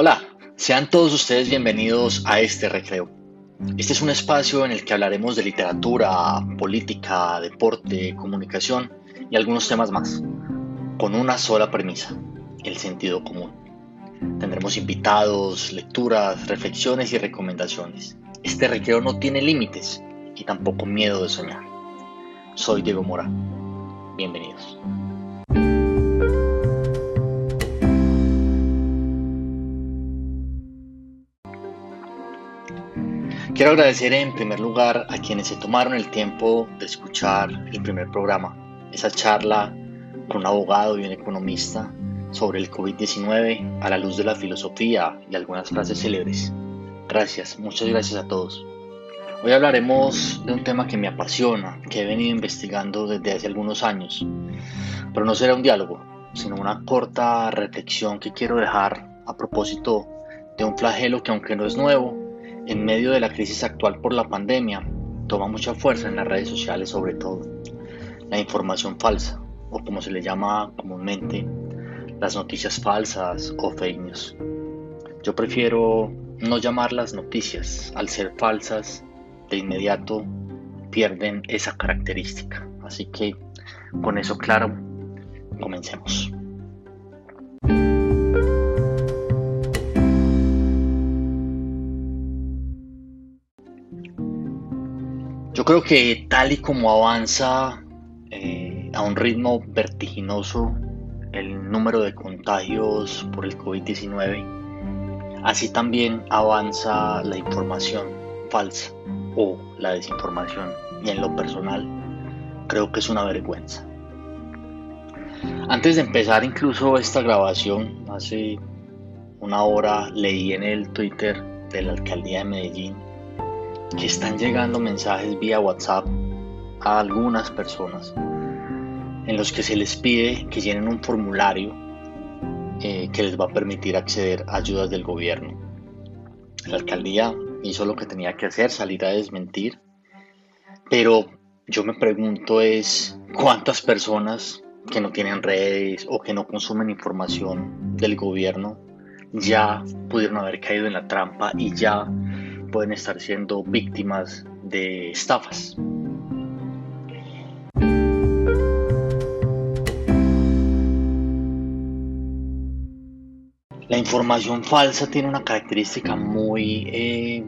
Hola, sean todos ustedes bienvenidos a este recreo. Este es un espacio en el que hablaremos de literatura, política, deporte, comunicación y algunos temas más, con una sola premisa, el sentido común. Tendremos invitados, lecturas, reflexiones y recomendaciones. Este recreo no tiene límites y tampoco miedo de soñar. Soy Diego Mora. Bienvenidos. Quiero agradecer en primer lugar a quienes se tomaron el tiempo de escuchar el primer programa, esa charla con un abogado y un economista sobre el COVID-19 a la luz de la filosofía y algunas frases célebres. Gracias, muchas gracias a todos. Hoy hablaremos de un tema que me apasiona, que he venido investigando desde hace algunos años, pero no será un diálogo, sino una corta reflexión que quiero dejar a propósito de un flagelo que aunque no es nuevo, en medio de la crisis actual por la pandemia, toma mucha fuerza en las redes sociales sobre todo. La información falsa, o como se le llama comúnmente, las noticias falsas o fake news. Yo prefiero no llamarlas noticias, al ser falsas, de inmediato pierden esa característica. Así que con eso claro, comencemos. Creo que tal y como avanza eh, a un ritmo vertiginoso el número de contagios por el COVID-19, así también avanza la información falsa o la desinformación. Y en lo personal, creo que es una vergüenza. Antes de empezar incluso esta grabación, hace una hora leí en el Twitter de la alcaldía de Medellín que están llegando mensajes vía WhatsApp a algunas personas en los que se les pide que llenen un formulario eh, que les va a permitir acceder a ayudas del gobierno. La alcaldía hizo lo que tenía que hacer, salir a desmentir, pero yo me pregunto es cuántas personas que no tienen redes o que no consumen información del gobierno ya pudieron haber caído en la trampa y ya pueden estar siendo víctimas de estafas. La información falsa tiene una característica muy eh,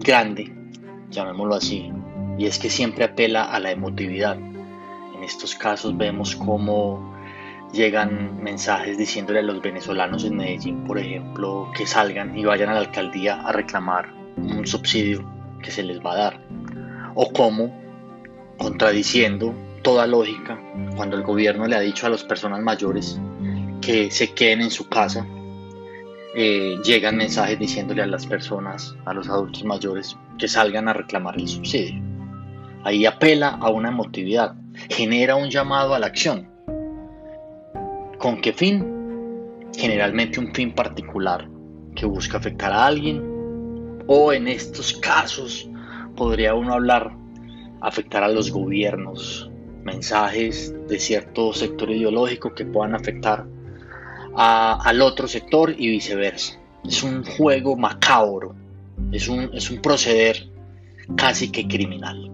grande, llamémoslo así, y es que siempre apela a la emotividad. En estos casos vemos cómo llegan mensajes diciéndole a los venezolanos en Medellín, por ejemplo, que salgan y vayan a la alcaldía a reclamar un subsidio que se les va a dar. O como, contradiciendo toda lógica, cuando el gobierno le ha dicho a las personas mayores que se queden en su casa, eh, llegan mensajes diciéndole a las personas, a los adultos mayores, que salgan a reclamar el subsidio. Ahí apela a una emotividad, genera un llamado a la acción ¿Con qué fin? Generalmente un fin particular que busca afectar a alguien o en estos casos podría uno hablar afectar a los gobiernos, mensajes de cierto sector ideológico que puedan afectar al otro sector y viceversa. Es un juego macabro, es un, es un proceder casi que criminal.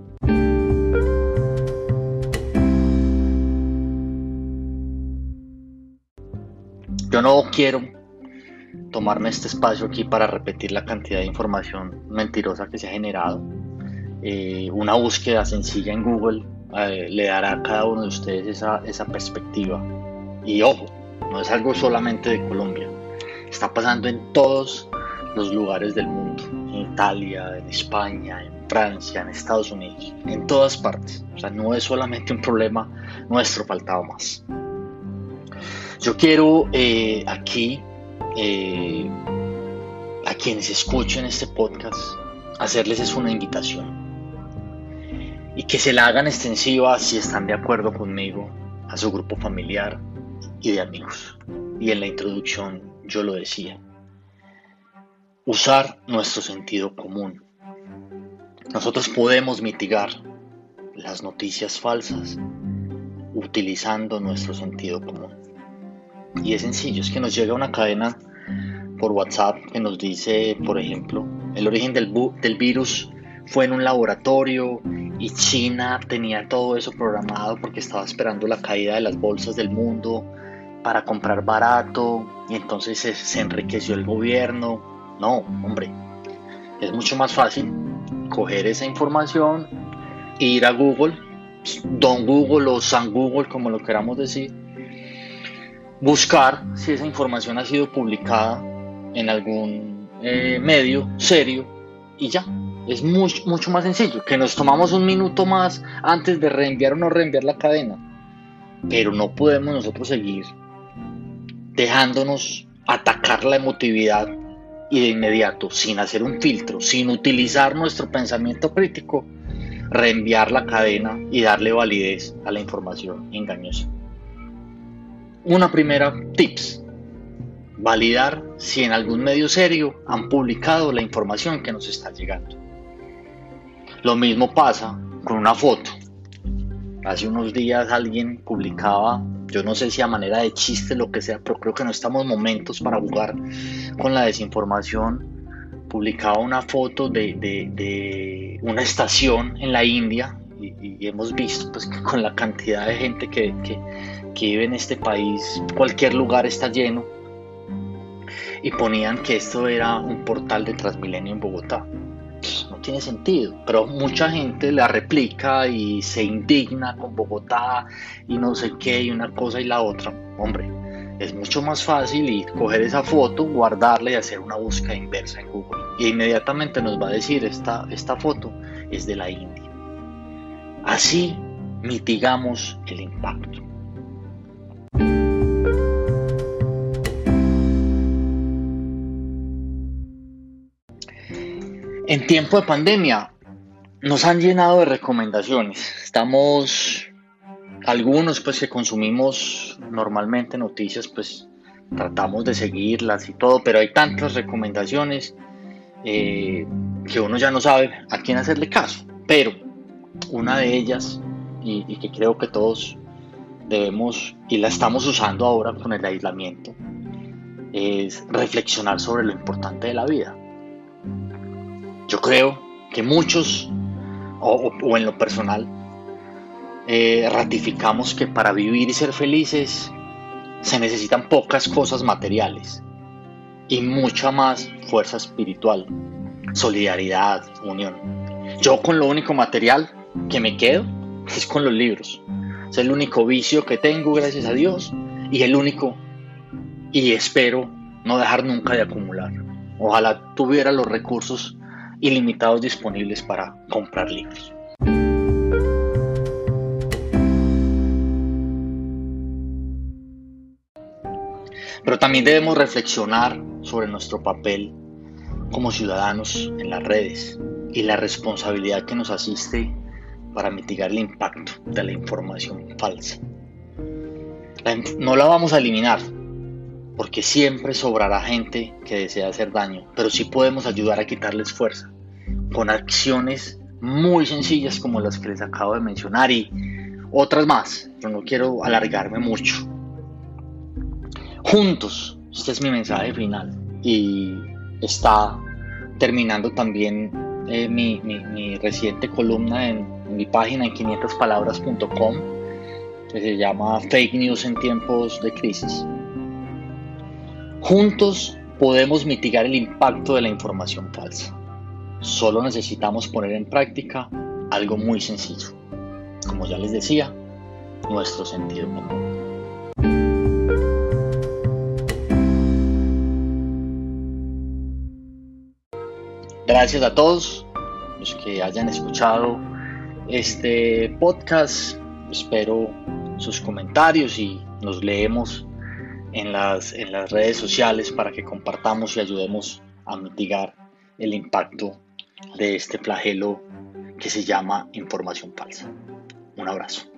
Yo no quiero tomarme este espacio aquí para repetir la cantidad de información mentirosa que se ha generado. Eh, una búsqueda sencilla en Google eh, le dará a cada uno de ustedes esa, esa perspectiva. Y ojo, no es algo solamente de Colombia, está pasando en todos los lugares del mundo, en Italia, en España, en Francia, en Estados Unidos, en todas partes. O sea, no es solamente un problema nuestro, faltaba más. Yo quiero eh, aquí, eh, a quienes escuchen este podcast, hacerles es una invitación. Y que se la hagan extensiva si están de acuerdo conmigo a su grupo familiar y de amigos. Y en la introducción yo lo decía. Usar nuestro sentido común. Nosotros podemos mitigar las noticias falsas utilizando nuestro sentido común. Y es sencillo, es que nos llega una cadena por WhatsApp que nos dice, por ejemplo, el origen del, virus fue en un laboratorio y China tenía todo eso programado porque estaba esperando la caída de las bolsas del mundo para comprar barato y entonces se, enriqueció el gobierno. No, hombre, es mucho más fácil coger esa información, ir a Google, Don Google o San Google, como lo queramos decir, buscar si esa información ha sido publicada en algún eh, medio serio y ya. Es mucho, mucho más sencillo, que nos tomamos un minuto más antes de reenviar o no reenviar la cadena. Pero no podemos nosotros seguir dejándonos atacar la emotividad y de inmediato, sin hacer un filtro, sin utilizar nuestro pensamiento crítico, reenviar la cadena y darle validez a la información engañosa. Una primera tips, validar si en algún medio serio han publicado la información que nos está llegando. Lo mismo pasa con una foto. Hace unos días alguien publicaba, yo no sé si a manera de chiste, lo que sea, pero creo que no estamos momentos para jugar con la desinformación. Publicaba una foto de, una estación en la India y, hemos visto pues, que con la cantidad de gente que vive en este país, cualquier lugar está lleno y ponían que esto era un portal de Transmilenio en Bogotá. No tiene sentido, pero mucha gente la replica y se indigna con Bogotá y no sé qué, y una cosa y la otra. Hombre, es mucho más fácil coger esa foto, guardarla y hacer una búsqueda inversa en Google. Y inmediatamente nos va a decir, esta, esta foto es de la India. Así mitigamos el impacto. En tiempo de pandemia nos han llenado de recomendaciones. Estamos algunos pues que consumimos normalmente noticias pues tratamos de seguirlas y todo, pero hay tantas recomendaciones eh, que uno ya no sabe a quién hacerle caso. Pero una de ellas y, y que creo que todos debemos y la estamos usando ahora con el aislamiento es reflexionar sobre lo importante de la vida yo creo que muchos, o, en lo personal, eh, ratificamos que para vivir y ser felices se necesitan pocas cosas materiales y mucha más fuerza espiritual, solidaridad, unión. Yo con lo único material que me quedo es con los libros. Es el único vicio que tengo, gracias a Dios, y el único, y espero no dejar nunca de acumular. Ojalá tuviera los recursos ilimitados disponibles para comprar libros. Pero también debemos reflexionar sobre nuestro papel como ciudadanos en las redes y la responsabilidad que nos asiste para mitigar el impacto de la información falsa. No la vamos a eliminar, porque siempre sobrará gente que desea hacer daño, pero sí podemos ayudar a quitarles fuerza con acciones muy sencillas como las que les acabo de mencionar y otras más. Yo no quiero alargarme mucho. Juntos, este es mi mensaje final y está terminando también eh, mi, reciente columna en, en mi página en 500palabras.com que se llama Fake News en tiempos de crisis. Juntos podemos mitigar el impacto de la información falsa. Solo necesitamos poner en práctica algo muy sencillo. Como ya les decía, nuestro sentido común. Gracias a todos los que hayan escuchado este podcast. Espero sus comentarios y nos leemos en las, en las redes sociales para que compartamos y ayudemos a mitigar el impacto de este flagelo que se llama información falsa. Un abrazo.